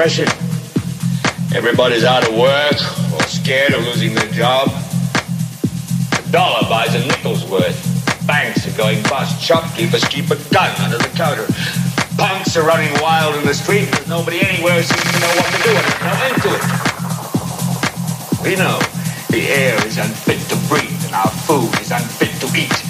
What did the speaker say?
depression. Everybody's out of work or scared of losing their job. A dollar buys a nickel's worth. Banks are going bust. Shopkeepers keep a gun under the counter. Punks are running wild in the street because nobody anywhere seems to know what to do and there's no end to it. We know the air is unfit to breathe and our food is unfit to eat